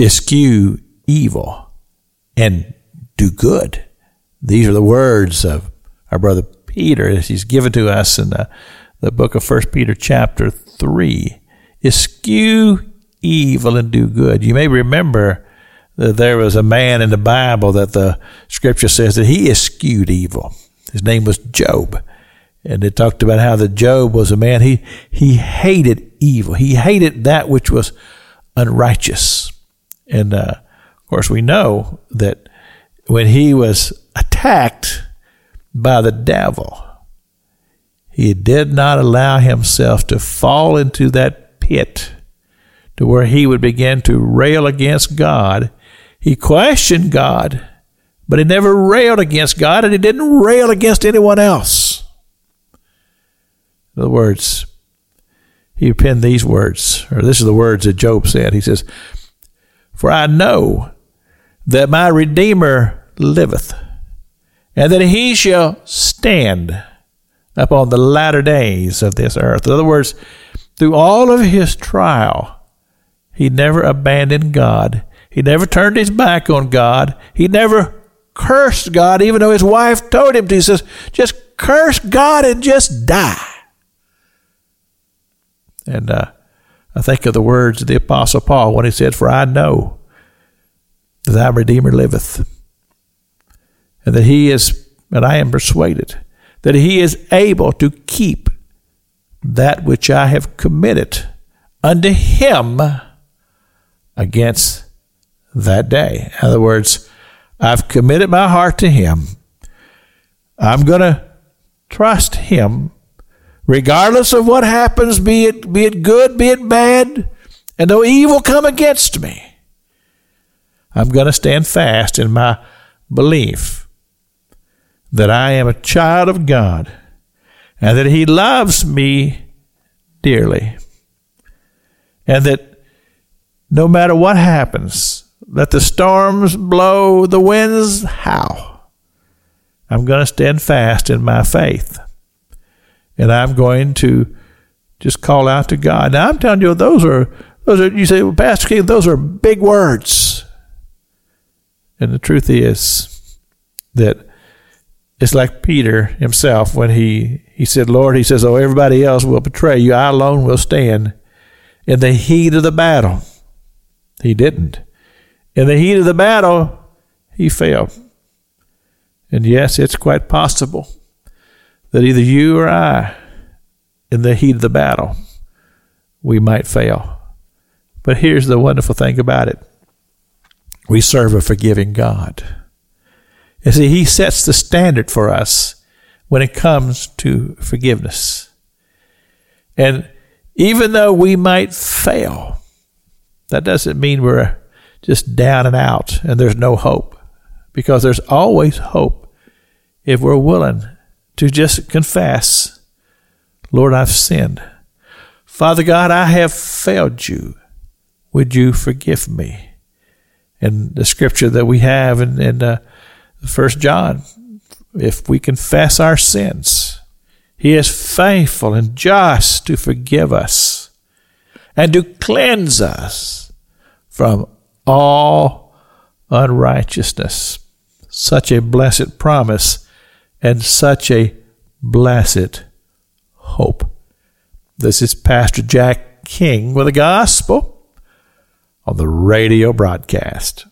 eschew evil and do good. These are the words of our brother Peter as he's given to us in the, the book of First Peter chapter 3. Eschew evil and do good. You may remember that there was a man in the Bible that the scripture says that he eschewed evil. His name was Job. And it talked about how that Job was a man, he, he hated evil. He hated that which was unrighteous. And, uh, of course, we know that when he was attacked by the devil, he did not allow himself to fall into that pit to where he would begin to rail against God. He questioned God, but he never railed against God and he didn't rail against anyone else. In other words, he penned these words, or this is the words that Job said. He says, For I know that my Redeemer liveth, and that he shall stand upon the latter days of this earth. In other words, through all of his trial, he never abandoned God. He never turned his back on God. He never cursed God, even though his wife told him to. He says, just curse God and just die. And uh, I think of the words of the Apostle Paul when he said, For I know that thy Redeemer liveth, and that he is, and I am persuaded, that he is able to keep that which I have committed unto him against that day. In other words, I've committed my heart to him. I'm going to trust him regardless of what happens, be it, be it good, be it bad, and though evil come against me, I'm going to stand fast in my belief that I am a child of God and that He loves me dearly. And that no matter what happens, let the storms blow, the winds howl, I'm going to stand fast in my faith and I'm going to just call out to God. Now I'm telling you, those are those are you say, well, Pastor King, those are big words. And the truth is that it's like Peter himself when he, he said, Lord, he says, Oh, everybody else will betray you. I alone will stand in the heat of the battle. He didn't. In the heat of the battle, he fell. And yes, it's quite possible that either you or I, in the heat of the battle, we might fail. But here's the wonderful thing about it we serve a forgiving God. You see, He sets the standard for us when it comes to forgiveness. And even though we might fail, that doesn't mean we're just down and out and there's no hope. Because there's always hope if we're willing to just confess, Lord, I've sinned. Father God, I have failed you. Would you forgive me? And the scripture that we have in, in uh, First John, if we confess our sins, He is faithful and just to forgive us and to cleanse us from all unrighteousness. Such a blessed promise and such a blessed hope. This is Pastor Jack King with the gospel on the radio broadcast.